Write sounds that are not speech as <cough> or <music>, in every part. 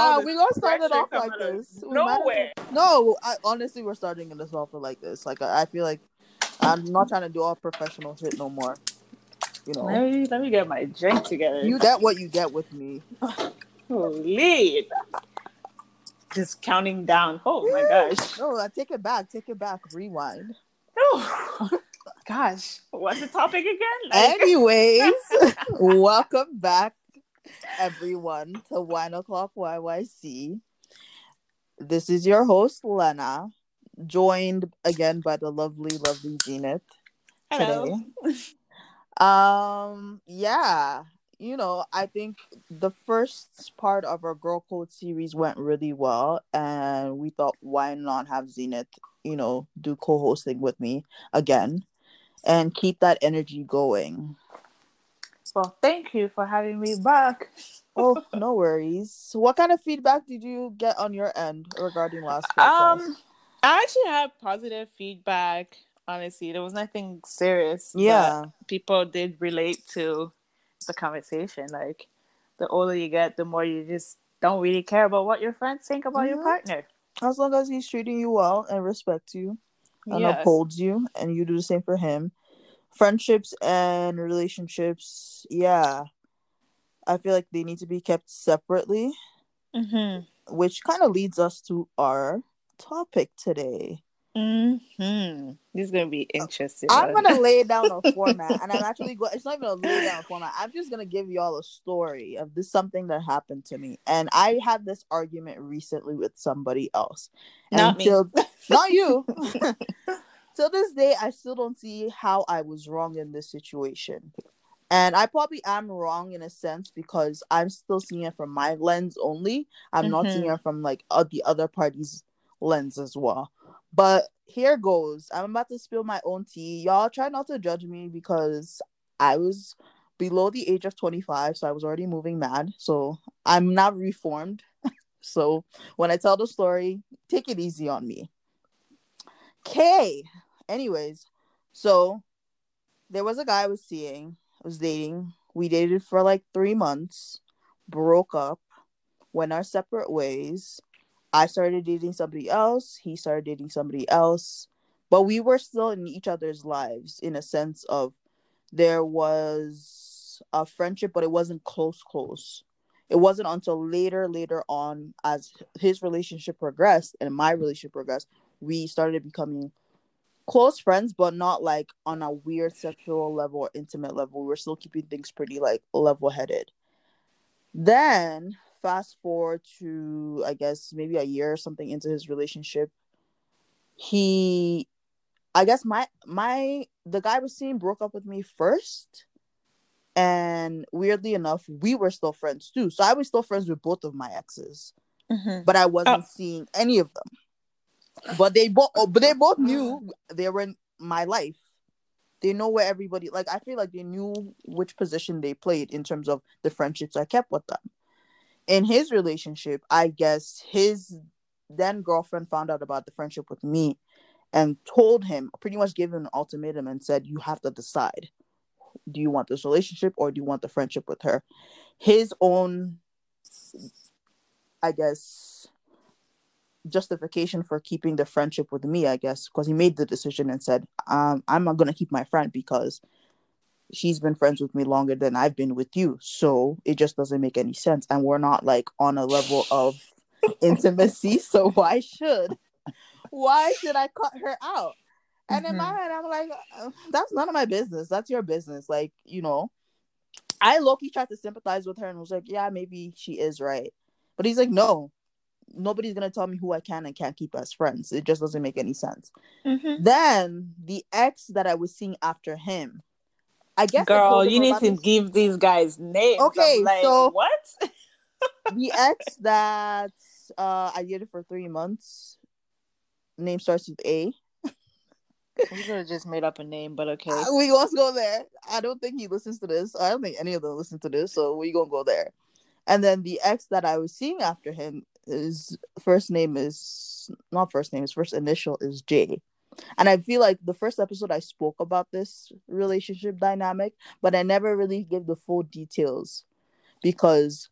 Nah, we gonna start it off like this. We Nowhere. No, I, honestly, we're starting in this off like this. Like I, I feel like I'm not trying to do all professional shit no more. You know, Let me let me get my drink together. you get what you get with me. <sighs> Holy. Just counting down. Oh my gosh. No, I take it back. Take it back. Rewind. Oh, <laughs> gosh. What's the topic again? Like- <laughs> Anyways, <laughs> welcome back, everyone, to Wine O'clock YYC. This is your host, Lena, joined again by the lovely, lovely Zenith Hello. today. Um, yeah, you know, I think the first part of our Girl Code series went really well, and we thought, why not have Zenith, you know, do co hosting with me again and keep that energy going. Well, thank you for having me back. Oh, no worries. What kind of feedback did you get on your end regarding last podcast? Um, I actually had positive feedback. Honestly, there was nothing serious. but yeah, people did relate to the conversation. Like, the older you get, the more you just don't really care about what your friends think about your Mhm. partner. as long as he's treating you well and respects you. and Yes. upholds you and you do the same for him friendships and relationships yeah i feel like they need to be kept separately Mhm. which kind of leads us to our topic today Mhm. This is gonna be interesting. i'm gonna lay down a <laughs> format and i'm actually going it's not even a lay down format i'm just gonna give y'all a story of this something that happened to me and i had this argument recently with somebody else Not me. not you <laughs> <laughs> till this day i still don't see how i was wrong in this situation. And i probably am wrong in a sense because i'm still seeing it from my lens only. I'm not Mhm. seeing it from like uh, the other party's lens as well. But here goes. I'm about to spill my own tea. Y'all try not to judge me because i was below the age of 25 so i was already moving mad. So i'm not reformed. <laughs> So when i tell the story take it easy on me okay. Anyways so there was a guy i was seeing I was dating. We dated for like three months broke up went our separate ways. I started dating somebody else he started dating somebody else but we were still in each other's lives in a sense of there was a friendship but it wasn't close close. It wasn't until later later on as his relationship progressed and my relationship progressed we started becoming close friends but not like on a weird sexual level or intimate level. We were still keeping things pretty like level headed then fast forward to i guess maybe a year or something into his relationship he i guess my my the guy I was seeing broke up with me first. And weirdly enough we were still friends too. So i was still friends with both of my exes. Mhm. but i wasn't Oh. seeing any of them but they both oh, but they both knew they were in my life. They know where everybody like i feel like they knew which position they played in terms of the friendships i kept with them. In his relationship i guess his then girlfriend found out about the friendship with me and told him pretty much gave him an ultimatum and said you have to decide. Do you want this relationship or do you want the friendship with her? His own i guess justification for keeping the friendship with me i guess because he made the decision and said um, i'm not going to keep my friend because she's been friends with me longer than i've been with you. So it just doesn't make any sense and we're not like on a level of <laughs> intimacy so why should why should i cut her out? And in my Mhm. head i'm like uh, that's none of my business. That's your business. Like you know i low-key tried to sympathize with her and was like yeah maybe she is right. But he's like no nobody's gonna tell me who i can and can't keep as friends it just doesn't make any sense Mhm. then the ex that i was seeing after him i guess Girl, told him you need to this- give these guys names. Okay, I'm like, so- what? <laughs> the ex that uh i dated for three months name starts with a We could have just made up a name, but okay. Uh, we gonna go there. I don't think he listens to this. I don't think any of them listen to this, so we gonna go there. And then the ex that I was seeing after him, his first name is not first name. His first initial is J. And I feel like the first episode I spoke about this relationship dynamic, but I never really gave the full details because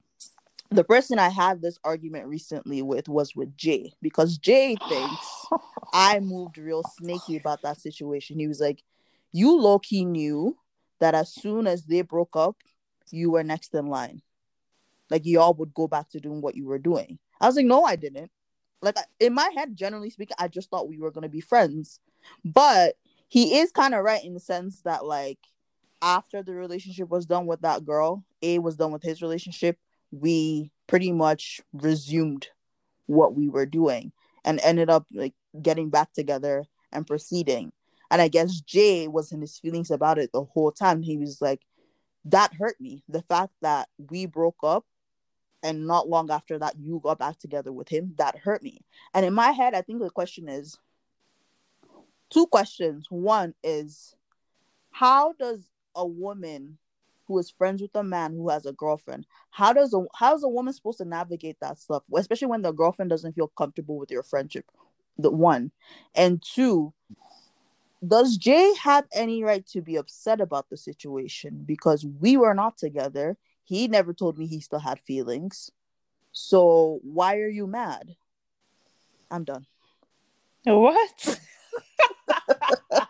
the person I had this argument recently with was with Jay because Jay thinks <laughs> I moved real snaky about that situation. He was like, You low key knew that as soon as they broke up, you were next in line. Like, y'all would go back to doing what you were doing. I was like, No, I didn't. Like, in my head, generally speaking, I just thought we were to be friends. But he is kind of right in the sense that, like, after the relationship was done with that girl, A was done with his relationship, we pretty much resumed what we were doing and ended up like getting back together and proceeding. And I guess Jay was in his feelings about it the whole time. He was like, that hurt me. The fact that we broke up and not long after that you got back together with him, that hurt me. And in my head, I think the question is two questions. One is how does a woman who is friends with a man who has a girlfriend how does a how is a woman supposed to navigate that stuff especially when the girlfriend doesn't feel comfortable with your friendship the one and two does jay have any right to be upset about the situation because we were not together he never told me he still had feelings so why are you mad i'm done what <laughs>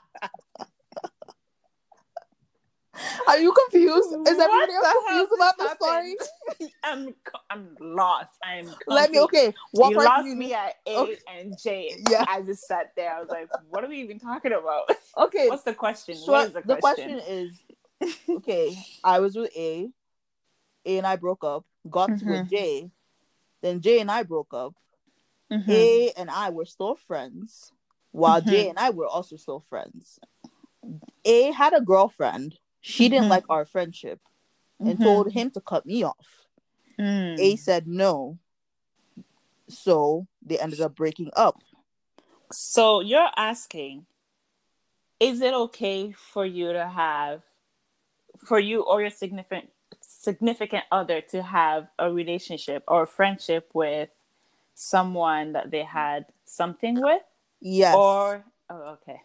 Are you confused? Is everybody else confused about the story? <laughs> I'm I'm lost. I'm confused. let me okay. What you lost you me at A Okay. and J. Yeah. I just sat there. I was like, what are we even talking about? Okay. What's the question? so what is the the question? question is okay, I was with A. A and I broke up, got Mhm. with J. Then J and I broke up. Mhm. A and I were still friends, while J Mhm. and I were also still friends. A had a girlfriend. She didn't Mhm. like our friendship and Mhm. told him to cut me off. Mm. A said no. So they ended up breaking up. So you're asking, is it okay for you to have, for you or your significant significant other to have a relationship or a friendship with someone that they had something with, Yes. or oh, okay,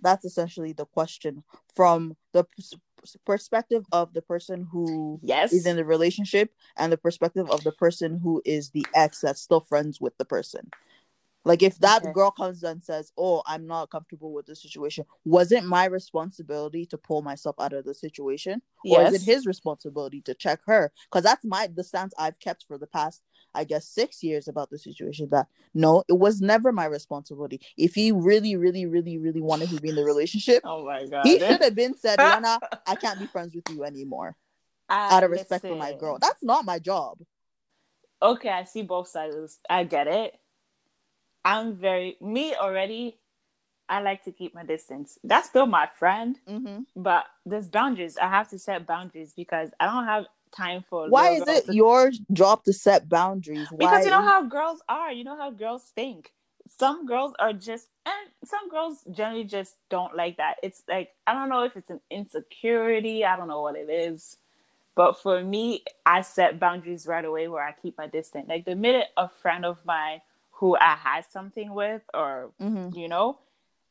that's essentially the question from the pers- perspective of the person who yes, is in the relationship and the perspective of the person who is the ex that's still friends with the person. Like if that Okay. girl comes and says, "Oh, I'm not comfortable with the situation," was it my responsibility to pull myself out of the situation, or is it his responsibility to check her? Because that's my the stance I've kept for the past, I guess, six years about the situation. That no, it was never my responsibility. If he really, really, really, really wanted to be in the relationship, <laughs> Oh my god, he should have been said, Lena, <laughs> I can't be friends with you anymore. I- Out of respect for my girl. That's not my job. okay, I see both sides. I get it. I'm very me already. I like to keep my distance. That's still my friend, hmm but there's boundaries. I have to set boundaries because I don't have time for. Why is it to- your job to set boundaries? Why Because you know how girls are. You know how girls think. Some girls are just, and some girls generally just don't like that. It's like I don't know if it's an insecurity. I don't know what it is. But for me, I set boundaries right away where I keep my distance. Like the minute a friend of mine who I had something with, or Mhm. you know,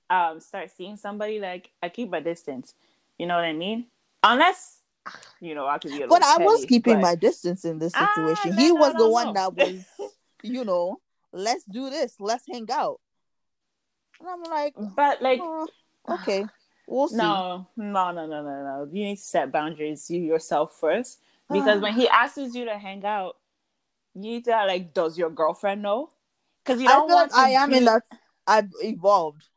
um, start seeing somebody, like I keep my distance. You know what I mean? Unless, <sighs> you know, I could be a But I was keeping but- my distance in this Ah, situation. then he I was the don't one that was, <laughs> you know, let's do this, let's hang out. And I'm like, But like, "Oh, <sighs> okay, we'll see. no, no, no, no, no, no. You need to set boundaries you yourself first. <sighs> Because when he asks you to hang out, you need to like, does your girlfriend know? Because you I don't feel want like I to am in be- that. I've evolved.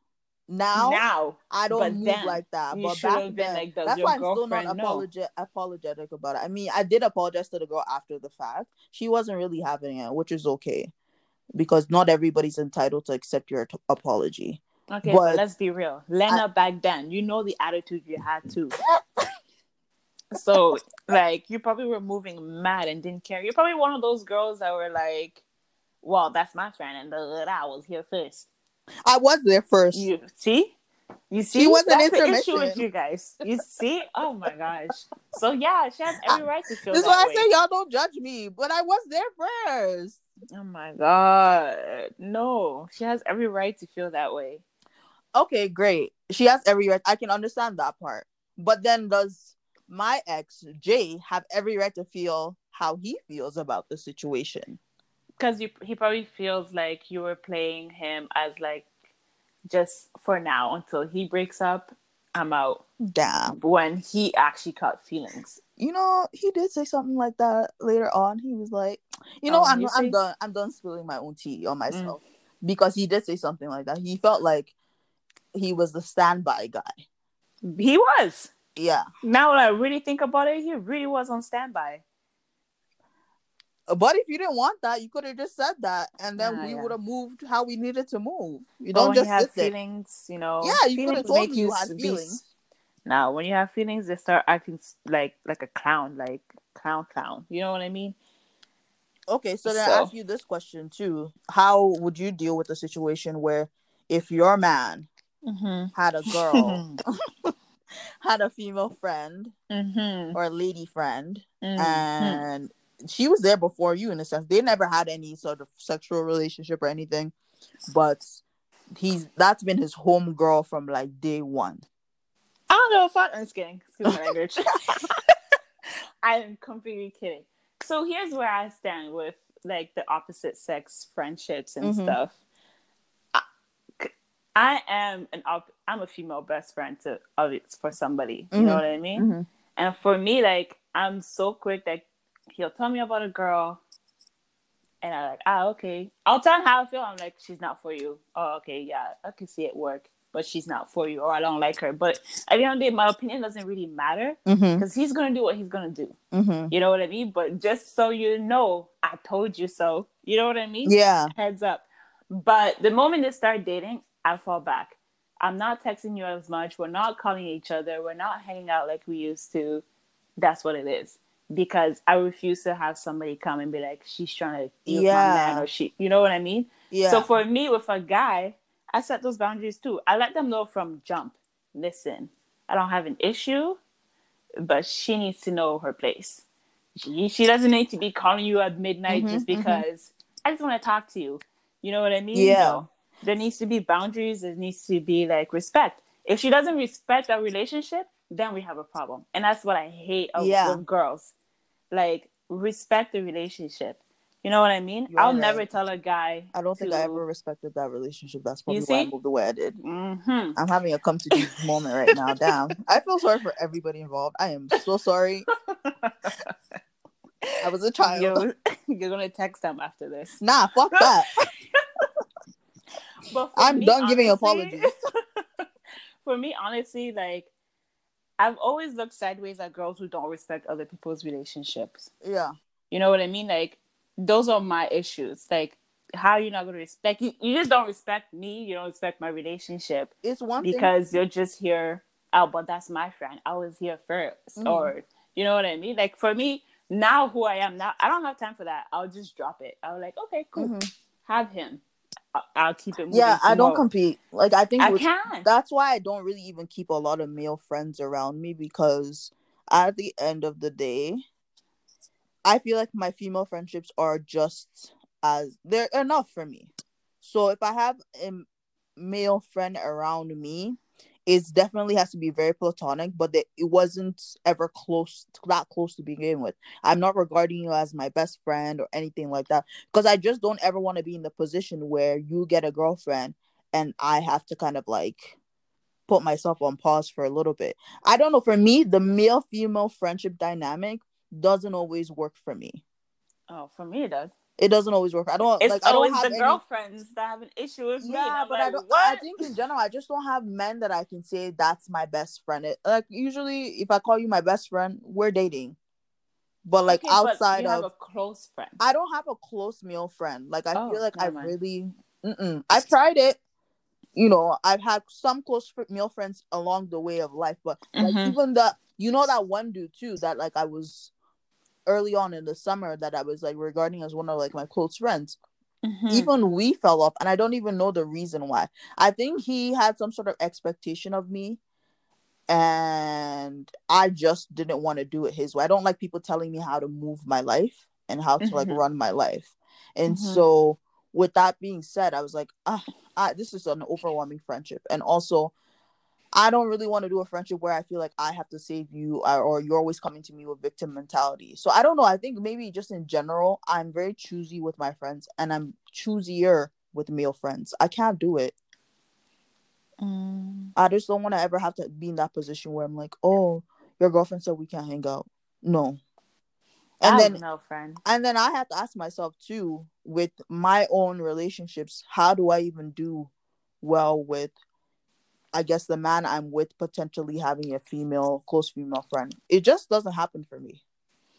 Now, now. I don't move then like that. you But back have been then, like, that's why I'm still not know? apologetic about it. I mean, I did apologize to the girl after the fact. She wasn't really having it, which is okay, because not everybody's entitled to accept your t- apology. Okay, But- but, let's be real. Lena back then, you know the attitude you had too. so like you probably were moving mad and didn't care. You're probably one of those girls that were like, Well, that's my friend and the I was here first. I was there first. You see? You see she wasn't that's the issue intermission. with you guys. You see? Oh my gosh. So yeah, she has every right to feel This is why way. I say y'all don't judge me, but I was there first. oh my god. No. She has every right to feel that way. Okay, great. She has every right. I can understand that part. But then does my ex Jay have every right to feel how he feels about the situation. Because you he probably feels like you were playing him as like just for now until he breaks up. I'm out. Damn. When he actually caught feelings. You know, he did say something like that later on. He was like, you know, oh, I'm I'm done I'm done spilling my own tea on myself. Mm. Because he did say something like that. He felt like he was the standby guy. He was. Yeah. Now when I really think about it, he really was on standby. But if you didn't want that, you could have just said that, and then yeah, we yeah. would have moved how we needed to move. You don't just have feelings, you know. Yeah, you could have told me you had feelings. Now, when you have feelings, they start acting like like a clown, like clown, clown. You know what I mean? Okay, so then so. I ask you this question too: How would you deal with a situation where, if your man mm-hmm. had a girl, <laughs> <laughs> had a female friend mm-hmm. or a lady friend, mm-hmm. and she was there before you in a sense. They never had any sort of sexual relationship or anything, but he's that's been his home girl from like day one. I don't know if I, I'm just kidding. Excuse my language. <laughs> I am completely kidding. So here's where I stand with like the opposite sex friendships and mm-hmm. stuff. I, I, am an op- I'm a female best friend to for somebody. You mm-hmm. know what I mean? Mm-hmm. And for me, like I'm so quick that he'll tell me about a girl and I'm like, ah, okay. I'll tell him how I feel. I'm like, she's not for you. Oh, okay, yeah, I can see it work, but she's not for you, or I don't like her. But at the end of the day, my opinion doesn't really matter because mm-hmm. he's gonna do what he's gonna do. Mm-hmm. You know what I mean? But just so you know, I told you so. You know what I mean? Yeah. Heads up. But the moment they start dating, I fall back. I'm not texting you as much. We're not calling each other. We're not hanging out like we used to. That's what it is because I refuse to have somebody come and be like, she's trying to deal yeah. my man or she, you know what I mean? Yeah. So for me, with a guy, I set those boundaries too. I let them know from jump. Listen, I don't have an issue, but she needs to know her place. She, she doesn't need to be calling you at midnight mm-hmm, just mm-hmm. because mm-hmm. I just want to talk to you. You know what I mean? Yeah. No. There needs to be boundaries. There needs to be like respect. If she doesn't respect our relationship, then we have a problem. And that's what I hate of, yeah. with girls. Like respect the relationship. You know what I mean? You're I'll right. never tell a guy. I don't to... think I ever respected that relationship. That's probably why I moved the way I did. Mm-hmm. I'm having a come to Jesus <laughs> moment right now. Damn. I feel sorry for everybody involved. I am so sorry. I was a child. You're, <laughs> you're, gonna text them after this. Nah, fuck <laughs> that. I'm me, done honestly, giving apologies. for me, honestly, like I've always looked sideways at girls who don't respect other people's relationships. Yeah. You know what I mean? Like those are my issues. Like how are you not gonna respect you, you just don't respect me, you don't respect my relationship. It's one because thing- you're just here, oh, but that's my friend. I was here 1st mm-hmm. Or you know what I mean? Like for me, now who I am now, I don't have time for that. I'll just drop it. I'll like, okay, cool. Mm-hmm. Have him. I'll keep it. yeah, I don't compete. Like I think I with, can. That's why I don't really even keep a lot of male friends around me because at the end of the day, I feel like my female friendships are just as they're enough for me. So if I have a male friend around me, it definitely has to be very platonic, but it wasn't ever close that close to begin with. I'm not regarding you as my best friend or anything like that because I just don't ever want to be in the position where you get a girlfriend and I have to kind of like put myself on pause for a little bit. I don't know. For me, the male female friendship dynamic doesn't always work for me. Oh, for me it does it doesn't always work. I don't. It's like, always I the any... girlfriends that have an issue with yeah, me. Yeah, but like, I don't. What? I think in general, I just don't have men that I can say that's my best friend. It, like usually, if I call you my best friend, we're dating. But like okay, outside but of a close friend, I don't have a close male friend. Like I oh, feel like I mind. really, mm-mm. I've tried it. You know, I've had some close male friends along the way of life, but like mm-hmm. even that, you know, that one dude too that like I was early on in the summer that I was like regarding as one of like my close friends. Mm-hmm. Even we fell off, and I don't even know the reason why. I think he had some sort of expectation of me, and I just didn't want to do it his way. I don't like people telling me how to move my life and how to mm-hmm. like run my life. And mm-hmm. so, with that being said, I was like, ah, ah, this is an overwhelming friendship, and also I don't really want to do a friendship where I feel like I have to save you or, or you're always coming to me with victim mentality. So I don't know. I think maybe just in general, I'm very choosy with my friends and I'm choosier with male friends. I can't do it. Mm. I just don't want to ever have to be in that position where I'm like, oh, your girlfriend said we can't hang out. No. And then no friend. and then I have to ask myself too, with my own relationships, how do I even do well with I guess the man I'm with potentially having a female, close female friend. It just doesn't happen for me.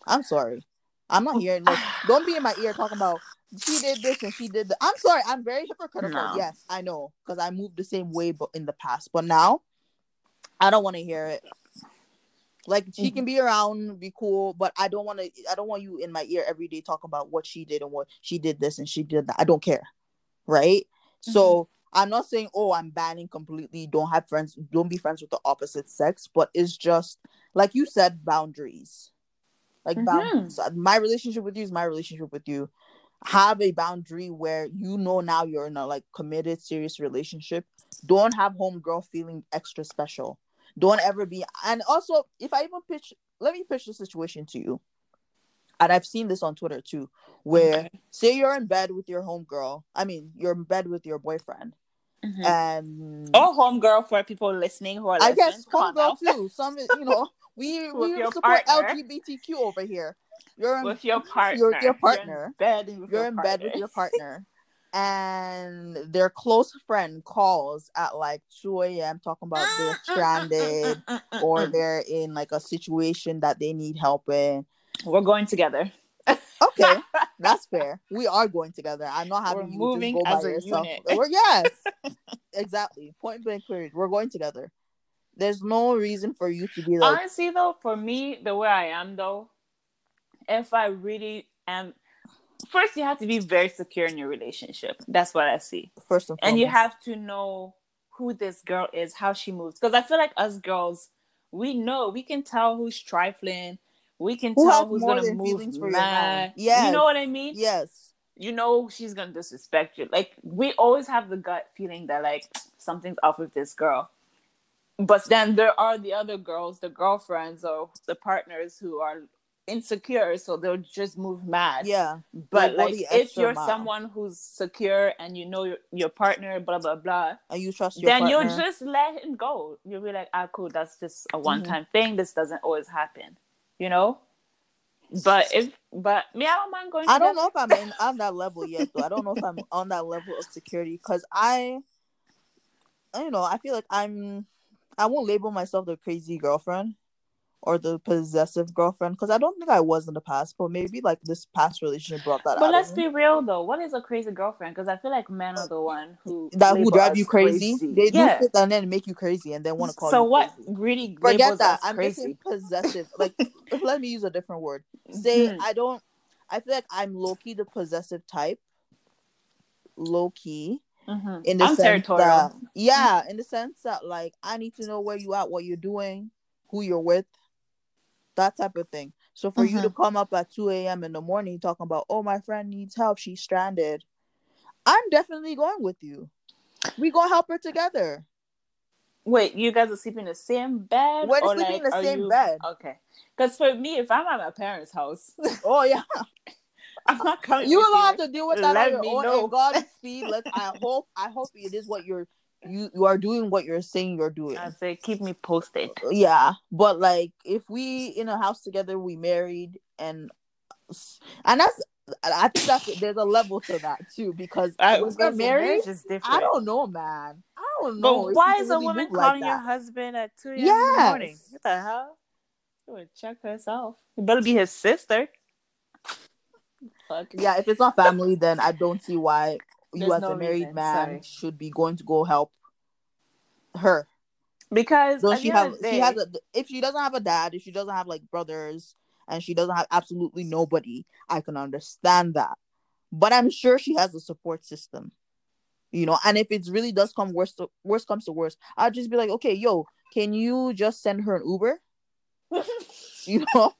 I'm sorry. I'm not hearing <sighs> don't be in my ear talking about she did this and she did that. I'm sorry, I'm very hypocritical. No. Yes, I know, because I moved the same way but in the past. But now I don't want to hear it. Like she can mm-hmm. be around, be cool, but I don't want to. I don't want you in my ear every day talking about what she did and what she did this and she did that. I don't care, right? So mm-hmm. I'm not saying oh I'm banning completely. Don't have friends. Don't be friends with the opposite sex. But it's just like you said, boundaries. Like Mhm. boundaries. My relationship with you is my relationship with you. Have a boundary where you know now you're in a like committed, serious relationship. Don't have homegirl feeling extra special don't ever be and also if i even pitch let me pitch the situation to you and i've seen this on twitter too where Okay. say you're in bed with your homegirl i mean you're in bed with your boyfriend Mhm. and Or homegirl for people listening who are i guess homegirl too some you know <laughs> we we support partner. lgbtq over here you're in, with your <laughs> partner. your, your You're in bed with you're your in bed with your <laughs> partner and their close friend calls at like 2 a.m talking about they're mm, mm, mm, stranded or they're in like a situation that they need help in. We're going together. Okay, <laughs> that's fair. We are going together. I'm not having We're you moving just go as by a yourself. unit. We're, yes, <laughs> exactly. Point blank period. We're going together. There's no reason for you to be like, Honestly, though, for me, the way I am, though, if I really am, first you have to be very secure in your relationship. That's what I see, first and and you have to know who this girl is, how she moves. Because I feel like us girls, we know we can tell who's trifling. We can Who tell who's gonna move feelings for your man? mad. Yes. You know what I mean? yes, you know she's gonna disrespect you. Like we always have the gut feeling that like something's off with this girl. But then there are the other girls, the girlfriends or the partners who are insecure, so they'll just move mad. yeah, But They'll like if you're mile. someone who's secure and you know your, your partner, blah blah blah, and you trust your then partner. you'll just let him go. You'll be like, ah, cool, that's just a one time Mm-hmm. thing. This doesn't always happen, you know. But if, but me, I don't mind going. I don't know if I'm in, on that level <laughs> yet, though. I don't know if I'm on that level of security because I, I don't know. I feel like I'm. I won't label myself the crazy girlfriend or the possessive girlfriend because I don't think I was in the past, but maybe like this past relationship brought that up. But let's be real though. What is a crazy girlfriend? Because I feel like men are the one who that who drive you crazy. They do yeah. shit and then make you crazy and then want to call so you what crazy. really Forget that. I'm crazy? possessive. Like, <laughs> let me use a different word. Say Mhm. I don't. I feel like I'm low key the possessive type. Low key Mhm. in the I'm sense territorial. that yeah, in the sense that like I need to know where you at, what you're doing, who you're with, that type of thing. So for you to Mm-hmm. come up at 2 a.m. in the morning talking about, oh, my friend needs help, she's stranded, I'm definitely going with you. We gonna help her together. Wait, you guys are sleeping in the same bed? We're sleeping in the same you- bed. Okay. Because for me, if I'm at my parents' house, <laughs> Oh yeah, I'm not coming. you will have to deal with that Let on your me own. know. And God <laughs> speed. Let's. I hope. I hope it is what you're. You you are doing what you're saying you're doing. I say keep me posted. yeah but like if we in a house together we married and and that's i think that's there's a level to that too because I, when you're married is different. i don't know man i don't know But why you is a really woman move like calling your husband at 2 a.m. in the morning? What the hell? She would check herself. You better be his sister. Fuck. yeah if it's not family then i don't see why you as no a married reason, man sorry. should be going to go help her. Because so she have the she has a if she doesn't have a dad if she doesn't have like brothers and she doesn't have absolutely nobody i can understand that. But i'm sure she has a support system you know? And if it really does come worst to, worst comes to worst i'll just be like okay yo can you just send her an uber? <laughs> You know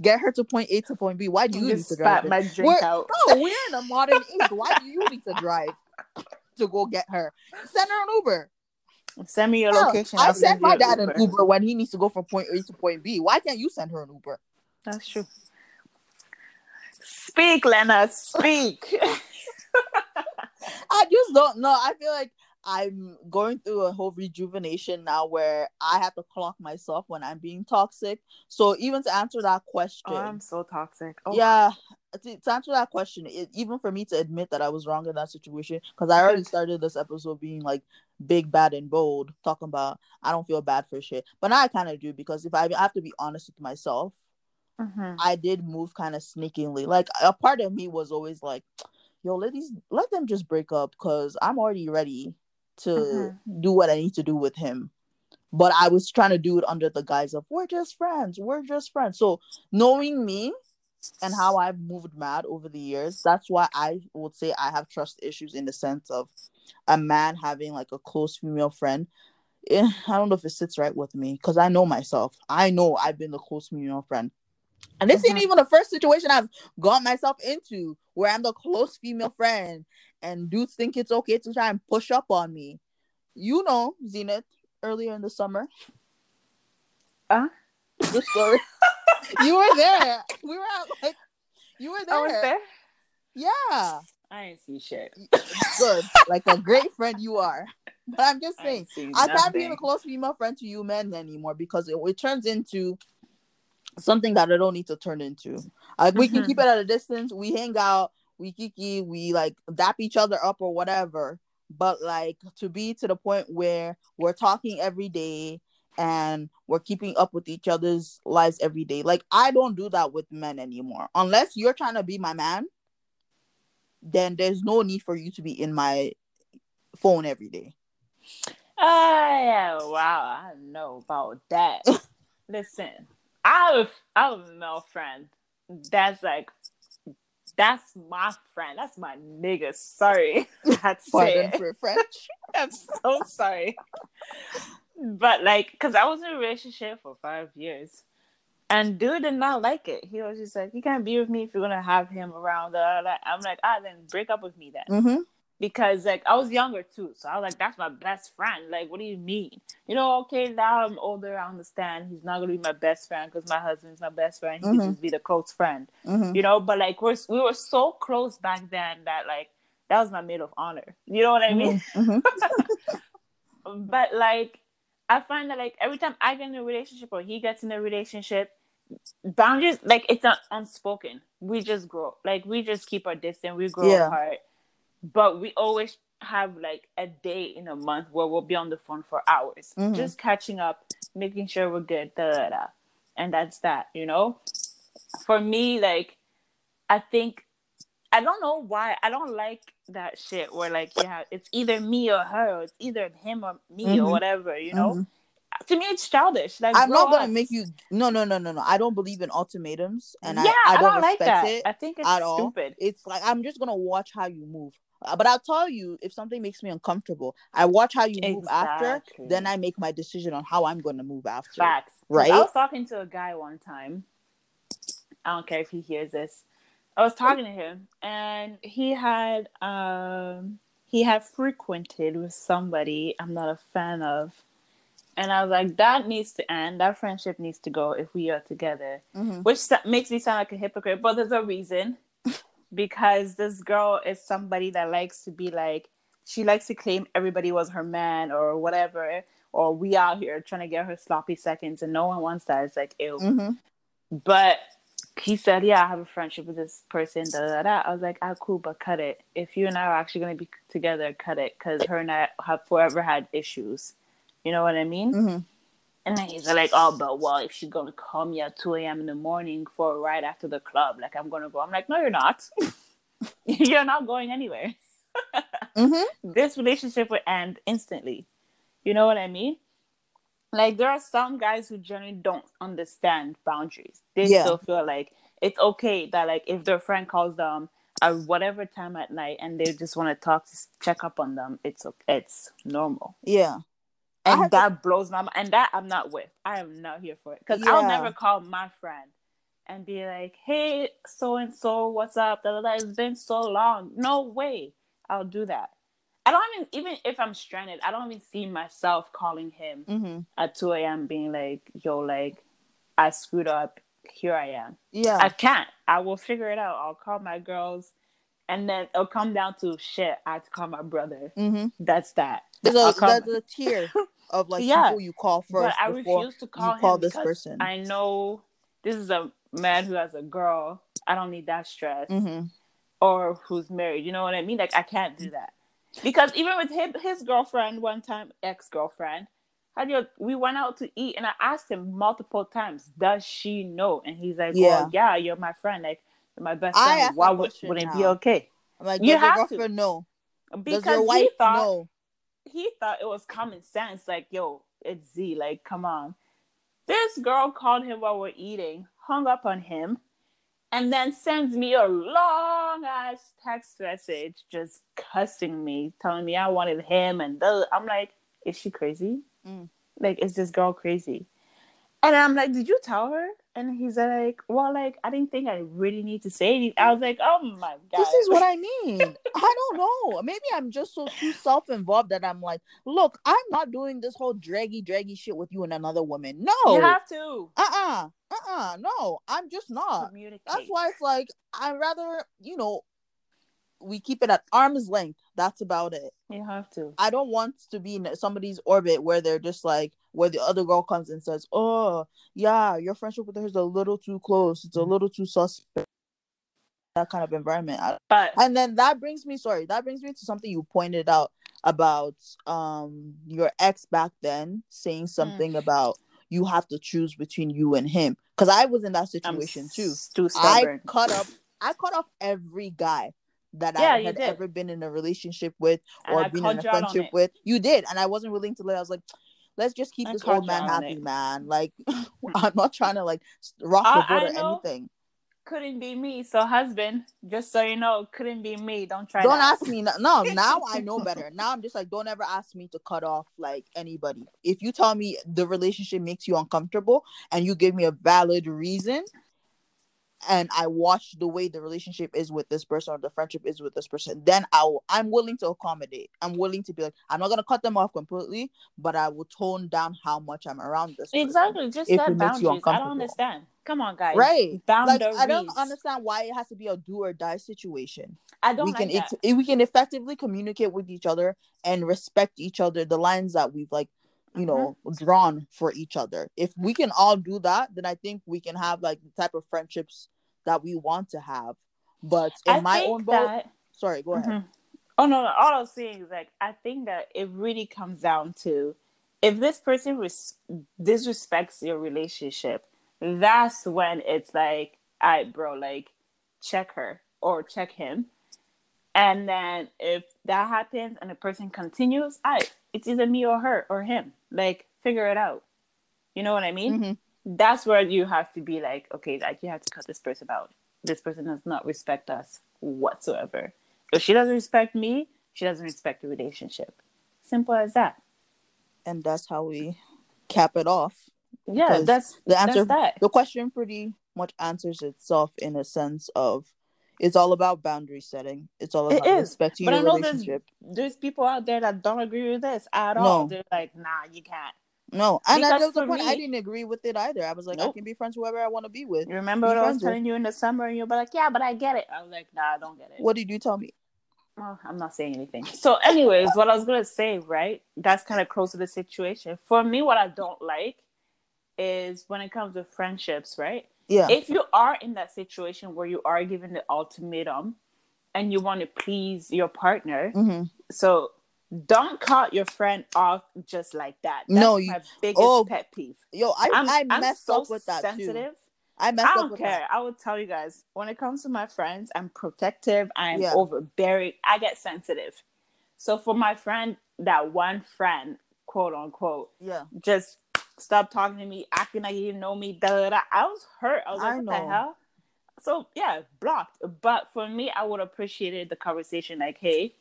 get her to point a to point b why do you need to drive spat my drink We're- out. no we're in a modern age why do you need to drive to go get her send her an uber Send me your location. I send my you dad an Uber when he needs to go from point A to point B. Why can't you send her an Uber? That's true. Speak, Lena. Speak. <laughs> I just don't know. I feel like I'm going through a whole rejuvenation now where I have to clock myself when I'm being toxic. So even to answer that question, oh, I'm so toxic. Oh. yeah, to, to answer that question, it, even for me to admit that I was wrong in that situation, because I already started this episode being like big, bad, and bold, talking about I don't feel bad for shit, but now I kind of do because if I have to be honest with myself, Mhm. I did move kind of sneakingly. Like a part of me was always like, "Yo, let these let them just break up," because I'm already ready to Mhm. do what I need to do with him. But I was trying to do it under the guise of we're just friends, we're just friends. So knowing me and how I've moved mad over the years, that's why I would say I have trust issues in the sense of a man having like a close female friend. Eh, I don't know if it sits right with me because I know myself. I know I've been the close female friend. And this ain't Mhm. even the first situation I've got myself into where I'm the close female friend and dudes think it's okay to try and push up on me. You know, Zenith, earlier in the summer. Huh? The story. <laughs> you were there. We were at like you were there. I was there. Yeah. I ain't see shit. Good. like a great friend you are. But I'm just saying, ain't seen I can't be a close female friend to you men anymore because it, it turns into something that I don't need to turn into. Like we can Mhm. keep it at a distance. We hang out, we kiki, we like dap each other up or whatever. But like to be to the point where we're talking every day and we're keeping up with each other's lives every day. Like I don't do that with men anymore. Unless you're trying to be my man, then there's no need for you to be in my phone every day. Ah, yeah, wow, I know about that. <laughs> Listen, I have, I have a male friend that's like, that's my friend. That's my nigga. Sorry. <laughs> That's Pardon it. for French. <laughs> I'm so sorry. But like, cause I was in a relationship for five years, and dude did not like it. He was just like, "You can't be with me if you're gonna have him around." da, da, da." I'm like, "Ah, then break up with me then." Mm-hmm. Because like I was younger too, so I was like, "That's my best friend." Like, what do you mean? You know, okay, now I'm older. I understand he's not gonna be my best friend because my husband's my best friend. He Mhm. can just be the close friend, Mm-hmm. you know. But like we're we were so close back then that like that was my maid of honor. You know what I mean? Mm-hmm. <laughs> but like I find that like every time I get in a relationship or he gets in a relationship, boundaries like it's not unspoken. We just grow. Like we just keep our distance. We grow Yeah. apart. But we always have like a day in a month where we'll be on the phone for hours, Mhm. just catching up, making sure we're good. Da, da, da. And that's that, you know? For me, like I think I don't know why. I don't like that shit where like yeah, it's either me or her, or it's either him or me Mhm. or whatever, you know? Mhm. To me it's childish. Like I'm not gonna up. make you. No, no, no, no, no. I don't believe in ultimatums, and yeah, I, I don't, like respect that. it I think it's at all. stupid. It's like I'm just gonna watch how you move. Uh, But I'll tell you if something makes me uncomfortable. I watch how you move after, then I make my decision on how I'm gonna move after. Facts. Right? I was talking to a guy one time. I don't care if he hears this. I was talking to him and he had um he had frequented with somebody I'm not a fan of. And I was like, that needs to end. That friendship needs to go if we are together. Mhm. Which sa- makes me sound like a hypocrite, but there's a reason. Because this girl is somebody that likes to be like, she likes to claim everybody was her man or whatever, or we out here trying to get her sloppy seconds, and no one wants that. It's like, ew. Mhm. But he said, yeah, I have a friendship with this person. Da, da, da. I was like, ah, cool, but cut it. If you and I are actually going to be together, cut it. Because her and I have forever had issues. You know what I mean? Mhm. And then he's like, oh, but well, if she's going to call me at 2 a.m. in the morning for a ride after the club, like, I'm going to go. I'm like, no, you're not. <laughs> you're not going anywhere. Mhm. <laughs> This relationship would end instantly. You know what I mean? Like, there are some guys who generally don't understand boundaries. They Yeah. still feel like it's okay that, like, if their friend calls them at whatever time at night and they just want to talk, to check up on them, it's okay. It's normal Yeah. And have to- that blows my mind. And that I'm not with. I am not here for it because I'll never call my friend and be like, "Hey, so and so, what's up?" Da. It's been so long. No way, I'll do that. I don't even even if I'm stranded, I don't even see myself calling him Mm-hmm. at 2 a.m. being like, yo, like, I screwed up. Here I am. Yeah. I can't. I will figure it out. I'll call my girls. And then it'll come down to shit. I have to call my brother. mm-hmm. That's that. There's a there's a tier <laughs> of like Yeah. people you call but first I before refuse to call you call him this person. I know this is a man who has a girl. I don't need that stress. Mm-hmm. Or who's married. You know what I mean? Like I can't do that. Because even with his, his girlfriend one time, ex girlfriend, had your we went out to eat and I asked him multiple times, does she know? And he's like, Yeah. Well, yeah, you're my friend. Like you're my best friend. Why would would it be okay? I'm like, You does your have to. know? Because Does your he wife thought know? He thought it was common sense. Like, yo, it's Z. Like, come on. This girl called him while we're eating, hung up on him, and then sends me a long ass text message just cussing me, telling me I wanted him. And the, I'm like, is she crazy? Mm. Like, is this girl crazy? And I'm like, did you tell her? And he's like, well, like, I didn't think I really need to say anything. I was like, oh my God. This is what I <laughs> mean. I don't know. Maybe I'm just so too self-involved that I'm like, look, I'm not doing this whole draggy, draggy shit with you and another woman. No. You have to uh-uh. Uh-uh. No, I'm just not. That's why it's like I'd rather, you know, we keep it at arm's length. That's about it. You have to. I don't want to be in somebody's orbit where they're just like where the other girl comes and says, "Oh, yeah, your friendship with her is a little too close. It's a little too suspect." That kind of environment. But And then that brings me, sorry, that brings me to something you pointed out about um your ex back then saying something about you have to choose between you and him. Because I was in that situation too. too I stubborn. cut up I cut off every guy that Yeah, I had ever been in a relationship with or I been in a you out on friendship with. You did, and I wasn't willing to let. I was like, let's just keep I this old man happy, it. man. Like, <laughs> <laughs> I'm not trying to like rock I- the boat I or know. anything. couldn't be me. So husband, just so you know, couldn't be me. Don't try. Don't that. ask me. No, no, <laughs> now I know better. Now I'm just like, don't ever ask me to cut off like anybody. If you tell me the relationship makes you uncomfortable and you give me a valid reason, and I watch the way the relationship is with this person or the friendship is with this person, then I will, I'm willing to accommodate. I'm willing to be like, I'm not gonna cut them off completely, but I will tone down how much I'm around this. Exactly. Just set it boundaries. I don't understand. Come on, guys. Right. Like Boundaries. I don't understand why it has to be a do or die situation I don't we can like that. ex- we can effectively communicate with each other and respect each other the lines that we've like you know Mm-hmm. drawn for each other if we can all do that then i think we can have like the type of friendships that we want to have but in I my own boat that. sorry go ahead Mhm. Oh no, no! All I was saying is like I think that it really comes down to if this person res- disrespects your relationship, that's when it's like, all right, bro, like check her or check him. And then if that happens and the person continues, I it's either me or her or him. Like figure it out. You know what I mean? Mhm. That's where you have to be like, okay, like you have to cut this person out. This person does not respect us whatsoever. If she doesn't respect me, she doesn't respect the relationship. Simple as that. and that's how we cap it off Yeah, that's the answer That's that. the question pretty much answers itself in a sense of it's all about boundary setting it's all It about is, respecting but I your know there's relationship there's people out there that don't agree with this at all. They're like, nah, you can't. no and that was the point i didn't agree with it either i was like i can be friends with whoever i want to be with You remember Be what I was friends with- telling you in the summer, and you'll be like, yeah, but I get it. I was like, nah, I don't get it. what did you tell me Well, I'm not saying anything. So, anyways, what I was gonna say, right? That's kind of close to the situation. For me, what I don't like is when it comes to friendships, right? Yeah If you are in that situation where you are given the ultimatum and you want to please your partner, hmm so don't cut your friend off just like that. That's No, you- my biggest oh, pet peeve. Yo, I I'm, I I'm messed so up with that too. sensitive. I I messed up don't with care. that. I will tell you guys when it comes to my friends, I'm protective. I'm Yeah. overbearing. I get sensitive. So for my friend, that one friend, quote unquote, Yeah, just stop talking to me, acting like you didn't know me. Da, da, da. I was hurt. I was like, I what know. the hell? So yeah, blocked. But for me, I would appreciate the conversation. Like, hey,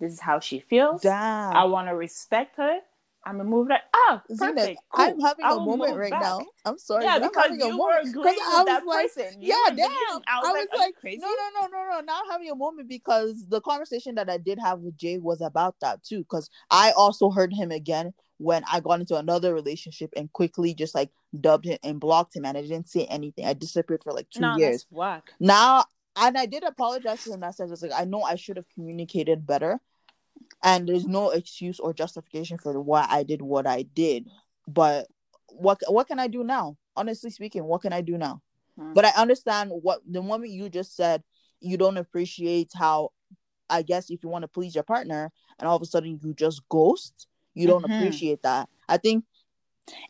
this is how she feels. damn. I want to respect her. I'm gonna move like oh ah, Zena, perfect. Cool. I'm having I a moment right back. now. I'm sorry. Yeah, but I'm because having a you were agreeing I with that like, person. You yeah, damn. I was, "Are you like, crazy? no, no, no, no, no. Now I'm having a moment because the conversation that I did have with Jay was about that too. Because I also heard him again when I got into another relationship and quickly just like dubbed him and blocked him, and I didn't say anything. I disappeared for like two No, years. Now, and I did apologize to him. That says, like, I know I should have communicated better, and there's no excuse or justification for why I did what I did. But what what can I do now? Honestly speaking, what can I do now? Hmm. But I understand what the moment you just said. You don't appreciate how, I guess, if you want to please your partner, and all of a sudden you just ghost. You don't Mhm. appreciate that. I think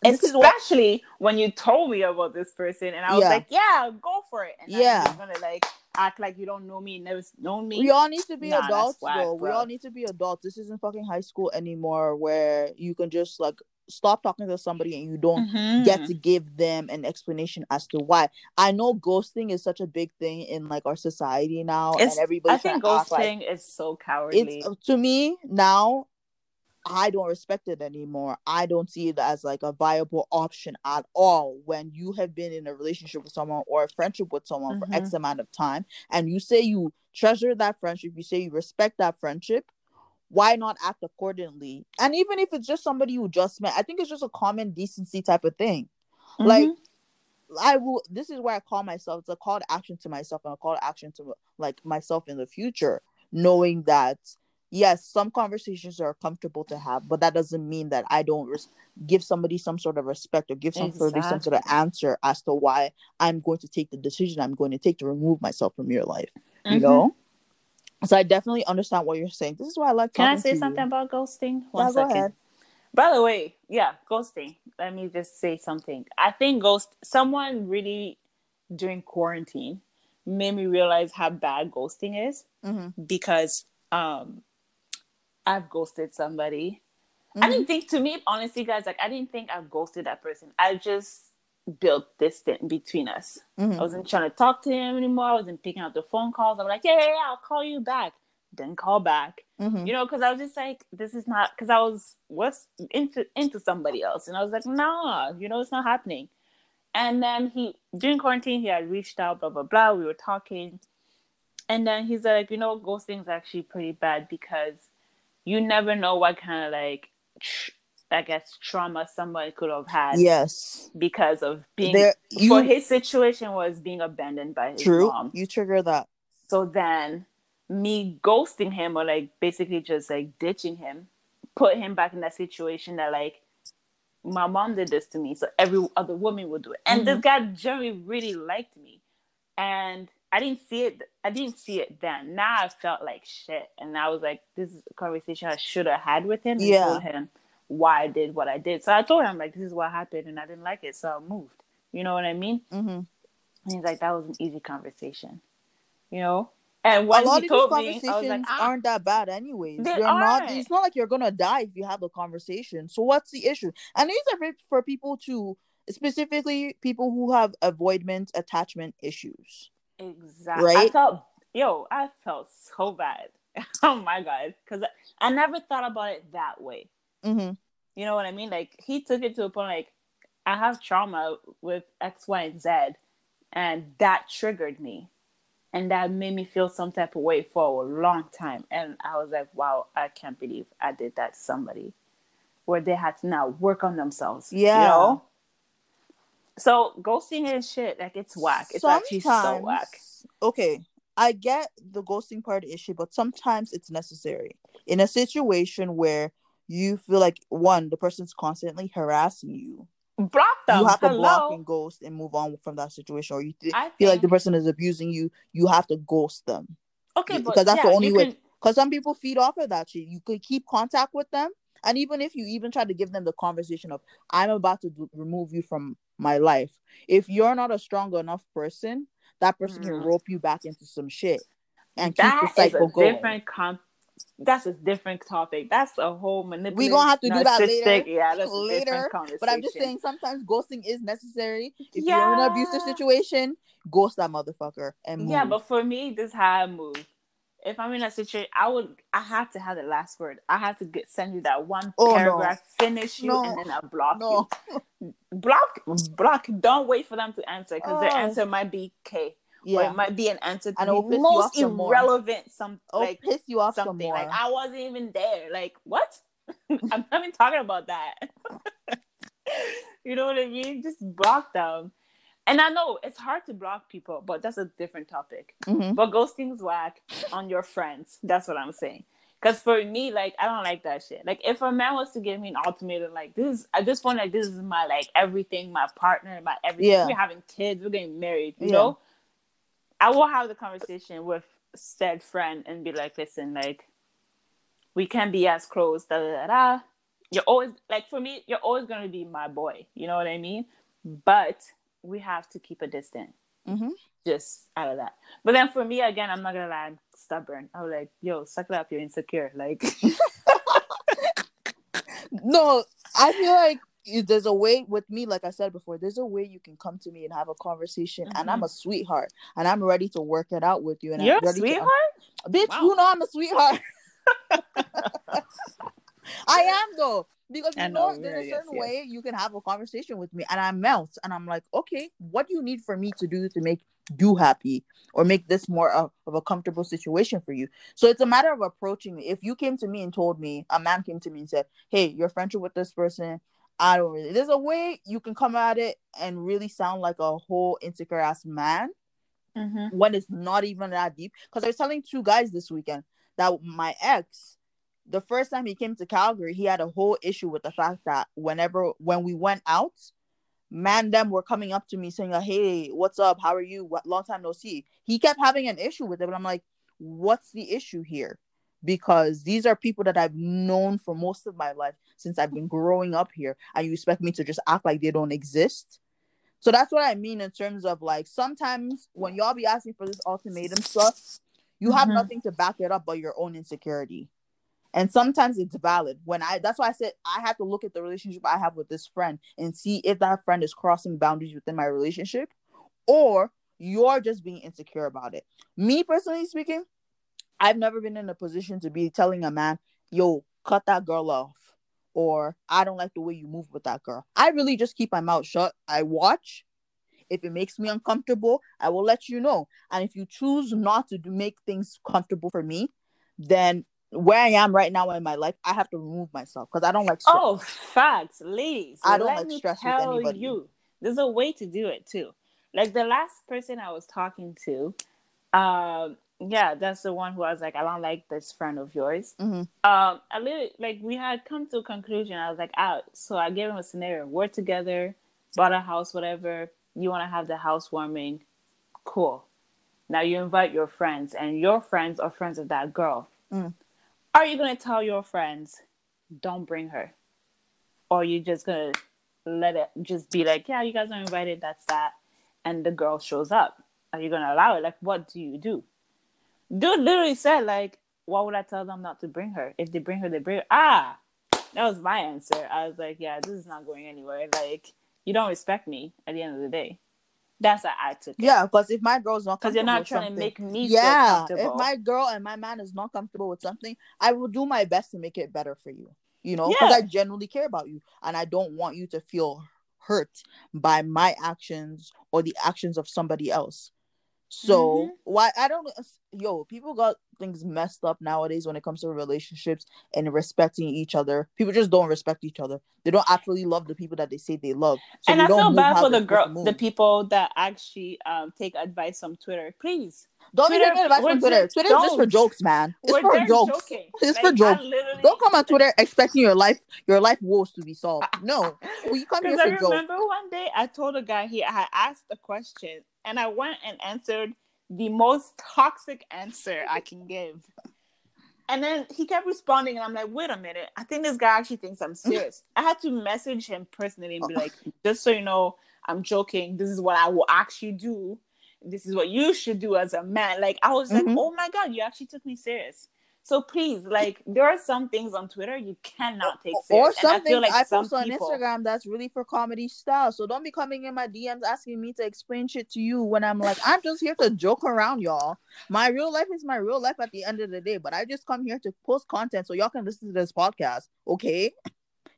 is what Especially when you told me about this person, and I was Yeah. like, "Yeah, go for it." And Yeah. you're gonna like act like you don't know me, never known me. we all need to be Nah, adults whack, though we all need to be adults this isn't fucking high school anymore where you can just like stop talking to somebody and you don't Mhm. get to give them an explanation as to why i know ghosting is such a big thing in like our society now It's- and everybody. I think to act like ghosting is so cowardly. it's to me now i don't respect it anymore i don't see it as like a viable option at all when you have been in a relationship with someone or a friendship with someone for x amount of time and you say you treasure that friendship you say you respect that friendship why not act accordingly and even if it's just somebody you just met i think it's just a common decency type of thing like Mhm. I will. This is where I call myself. It's a call to action to myself and a call to action to like myself in the future, knowing that yes, some conversations are comfortable to have, but that doesn't mean that I don't res- give somebody some sort of respect or give somebody some sort of answer as to why I'm going to take the decision I'm going to take to remove myself from your life. You Mhm. know. So I definitely understand what you're saying. This is why I like. Can I say something You. about ghosting? Yeah, One go second. ahead. By the way, yeah, ghosting. Let me just say something. I think ghost someone really during quarantine made me realize how bad ghosting is hmm because um I've ghosted somebody. I Mhm. didn't think to me, honestly, guys, like I didn't think I ghosted that person. I just built distance between us. Mhm. I wasn't trying to talk to him anymore. I wasn't picking up the phone calls. I'm like, yeah, yeah, yeah, I'll call you back. Didn't call back. Mhm. You know, because I was just like, this is not because I was was into into somebody else, and I was like, nah, you know, it's not happening. And then he during quarantine, he had reached out, blah blah blah. We were talking, and then he's like, you know, ghosting is actually pretty bad because you never know what kind of like, tr- I guess, trauma somebody could have had Yes. because of being. There. You. for his situation was being abandoned by his true. mom. You trigger that. So then me ghosting him or like basically just like ditching him, put him back in that situation that like my mom did this to me, so every other woman would do it. And this mm-hmm. guy generally really liked me. And I didn't see it I didn't see it then. Now I felt like shit. And I was like, this is a conversation I should have had with him Yeah. told him why I did what I did. So I told him like this is what happened and I didn't like it, so I moved. You know what I mean? Mm-hmm. And he's like, that was an easy conversation, you know. And when a lot he of these told me, I was conversations like, ah, aren't that bad anyways They you're not aren't. it's not like you're gonna die if you have a conversation so what's the issue and these are for, for people to specifically people who have avoidance attachment issues exactly. I felt, yo, I felt so bad. <laughs> oh my god, because I, I never thought about it that way. mm-hmm. You know what I mean? Like he took it to a point like I have trauma with X, Y, and Z, and that triggered me, and that made me feel some type of way for a long time. And I was like, wow, I can't believe I did that to somebody, where they had to now work on themselves. Yeah. You know? So ghosting is shit. Like it's whack. It's actually so Sometimes- whack. okay i get the ghosting part issue but sometimes it's necessary in a situation where you feel like one the person's constantly harassing you Block them. you have to Hello. block and ghost and move on from that situation or you th- I feel like the person is abusing you you have to ghost them Okay, because that's the only way- can- because some people feed off of that shit. You could keep contact with them, and even if you even try to give them the conversation of "I'm about to do- remove you from my life," if you're not a strong enough person, that person can Mhm. rope you back into some shit and That keep the cycle a going. different That's a different topic. That's a whole manipulative. We're gonna have to do that later. Yeah, that's a Later, different conversation. But I'm just saying, sometimes ghosting is necessary. If you're in an abusive situation, ghost that motherfucker and move. Yeah, but for me, this is how I move. if I'm in a situation, I would I have to have the last word. I have to get send you that one Oh, no. paragraph, finish you, No. and then I block No. you. <laughs> Block, block. Don't wait for them to answer because their Oh. answer might be K, or Yeah. it might be an answer to And the most off some more. irrelevant, some It'll like piss you off some something like I wasn't even there. Like what? <laughs> I'm not even talking about that. <laughs> you know what I mean? Just block them. And I know it's hard to block people, but that's a different topic. Mhm. But ghosting's whack on your friends. That's what I'm saying. Because for me, like I don't like that shit. Like if a man was to give me an ultimatum, like this is at this point, like this is my like everything, my partner, my everything. Yeah. We're having kids, we're getting married. You Yeah. know, I will have the conversation with said friend and be like, listen, like we can be as close. Da da da. da. You're always like for me, you're always gonna be my boy. You know what I mean? But we have to keep a distance Mhm. just out of that. But then for me, again, I'm not gonna lie, I'm stubborn. I was like, yo, suck it up, you're insecure. Like, <laughs> No, I feel like there's a way with me, like I said before, there's a way you can come to me and have a conversation, and I'm a sweetheart, and I'm ready to work it out with you. And Mm-hmm. you're I'm a ready sweetheart? To, bitch, Wow. you know I'm a sweetheart. <laughs> <laughs> I am though, because you know, know, there's a yeah, yes, certain yes. way you can have a conversation with me, and I melt, and I'm like, okay, what do you need for me to do to make you happy or make this more of, of a comfortable situation for you? So it's a matter of approaching me. If you came to me and told me, a man came to me and said, hey, you're friendship with this person. I don't really. There's a way you can come at it and really sound like a whole insecure ass man Mm-hmm. when it's not even that deep. Because I was telling two guys this weekend that my ex, the first time he came to Calgary, he had a whole issue with the fact that whenever when we went out, man, them were coming up to me saying, "Hey, what's up? How are you? What long time no see?" He kept having an issue with it, but I'm like, "What's the issue here?" Because these are people that I've known for most of my life since I've been growing up here, and you expect me to just act like they don't exist. So that's what I mean in terms of like sometimes when y'all be asking for this ultimatum stuff, you have Mhm. nothing to back it up but your own insecurity. And sometimes it's valid. When I that's why I said I have to look at the relationship I have with this friend and see if that friend is crossing boundaries within my relationship or you're just being insecure about it. Me personally speaking, I've never been in a position to be telling a man, yo, cut that girl off. Or I don't like the way you move with that girl. I really just keep my mouth shut. I watch. If it makes me uncomfortable, I will let you know. And if you choose not to make things comfortable for me, then where I am right now in my life, I have to remove myself because I don't like stress. Oh, facts, ladies. I don't like stress with tell anybody. you. There's a way to do it too. Like the last person I was talking to, um, yeah, that's the one who I was like, I don't like this friend of yours. Mhm. Um, I literally like we had come to a conclusion. I was like, out. So I gave him a scenario. We're together, bought a house, whatever. You want to have the housewarming, cool. Now you invite your friends, and your friends are friends of that girl. Mm. Are you gonna tell your friends, don't bring her, or you just gonna let it just be like, yeah, you guys are invited. That's that, and the girl shows up. Are you gonna allow it? Like, what do you do? Dude literally said, like, why would I tell them not to bring her? If they bring her, they bring her. Ah, that was my answer. I was like, yeah, this is not going anywhere. Like, you don't respect me at the end of the day. That's how I took it. Yeah, because if my girl's not Because you're not trying to make me yeah, if my girl and my man is not comfortable with something, I will do my best to make it better for you. You know, because Yeah. I genuinely care about you, and I don't want you to feel hurt by my actions or the actions of somebody else. So Mhm. why I don't yo people got things messed up nowadays when it comes to relationships and respecting each other. People just don't respect each other. They don't actually love the people that they say they love. So and I don't feel bad for the girl, the people that actually um, take advice from Twitter. Please, Don't be Twitter- taking advice from Twitter. just- Twitter's just for jokes, man. It's we're for jokes. joking. It's Like, for jokes. Don't come on <laughs> Twitter expecting your life your life woes to be solved. No, we come <laughs> here for jokes. remember one day I told a guy he I asked a question and I went and answered the most toxic answer I can give. And then he kept responding, and I'm like, wait a minute. I think this guy actually thinks I'm serious. I had to message him personally and be like, just so you know, I'm joking. This is what I will actually do. This is what you should do as a man. Like, I was Mhm. like, oh my God, you actually took me serious. So please, like, there are some things on Twitter you cannot take serious. Or And I something feel like I some post on people- Instagram that's really for comedy style. So don't be coming in my DMs asking me to explain shit to you when I'm like, I'm just here to joke around, y'all. My real life is my real life at the end of the day, but I just come here to post content so y'all can listen to this podcast. Okay,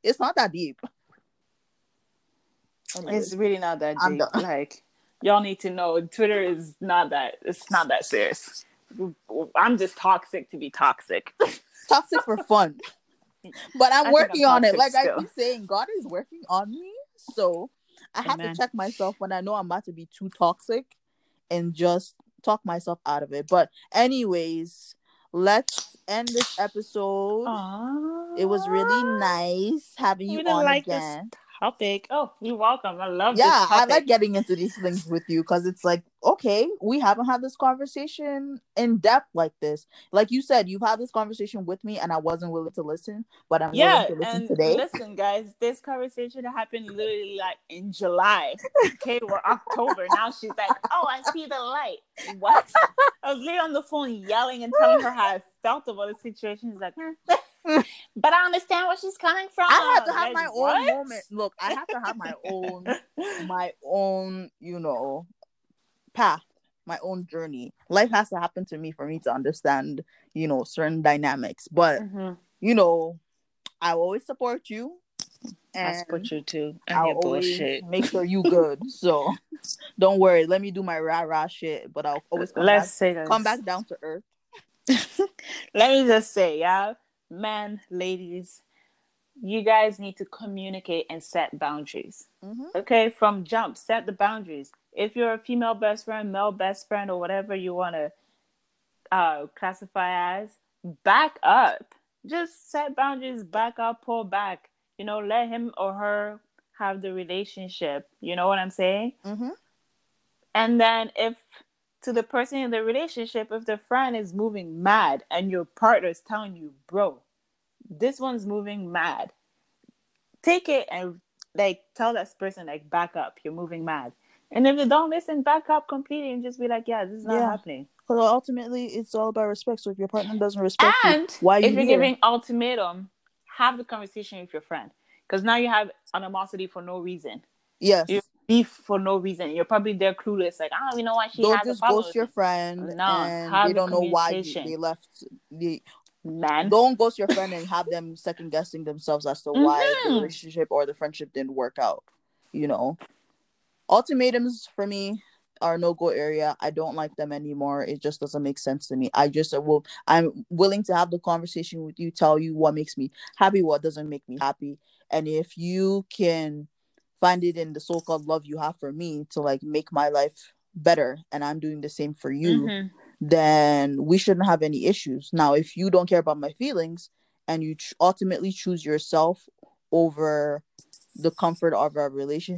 it's not that deep. Oh it's really not that deep. Like, y'all need to know Twitter is not that. It's not that serious. I'm just toxic to be toxic. <laughs> toxic for fun. But I'm I working I'm on it. toxic Like I keep saying, God is working on me. So I have Amen. to check myself when I know I'm about to be too toxic and just talk myself out of it. But anyways, let's end this episode. It was really nice having you We didn't on like again. this topic. Oh, you're welcome. I love Yeah, I like getting into these things with you because it's like, okay, we haven't had this conversation in depth like this. Like you said, you've had this conversation with me and I wasn't willing to listen, but I'm yeah, willing to listen and today. listen, guys, this conversation happened literally like in July. <laughs> Okay, we're October now. She's like, "Oh, I see the light." What? I was literally on the phone yelling and telling her how I felt about the situation. She's like, "Hmm." <laughs> <laughs> "But I understand where she's coming from." I have to have Like, my what? own moment. Look, I have to have my <laughs> own my own, you know, path, my own journey. Life has to happen to me for me to understand, you know, certain dynamics. But Mhm. you know, I always support you. I support you too. And I'll your always bullshit. make sure you good. <laughs> So don't worry. Let me do my rah rah shit. But I'll always come Let's back, say this. come back down to earth. Let me just say, yeah, men, ladies, you guys need to communicate and set boundaries. Mhm. Okay, from jump, set the boundaries. If you're a female best friend, male best friend, or whatever you want to uh, classify as, back up. Just set boundaries, back up, pull back. You know, let him or her have the relationship. You know what I'm saying? Mhm. And then if to the person in the relationship, if the friend is moving mad and your partner is telling you, bro, this one's moving mad, take it and like tell that person like back up, you're moving mad. And if they don't listen, back up completely and just be like, yeah, this is not Yeah. happening. Because ultimately, it's all about respect. So if your partner doesn't respect you, why are if you you're here? giving ultimatum, have the conversation with your friend. Because now you have animosity for no reason. yes. You beef for no reason. You're probably there clueless, like, I don't even know why she a just ghost your friend No, they don't know why they, left the Man. don't ghost your friend and have them second guessing themselves as to why the Mhm. relationship or the friendship didn't work out you know? Ultimatums for me are no go area. I don't like them anymore. It just doesn't make sense to me. I just uh, will i'm willing to have the conversation with you tell you what makes me happy what doesn't make me happy. And if you can find it in the so-called love you have for me to like make my life better and i'm doing the same for you Mhm. then we shouldn't have any issues. Now, if you don't care about my feelings and you ch- ultimately choose yourself over the comfort of our relationship,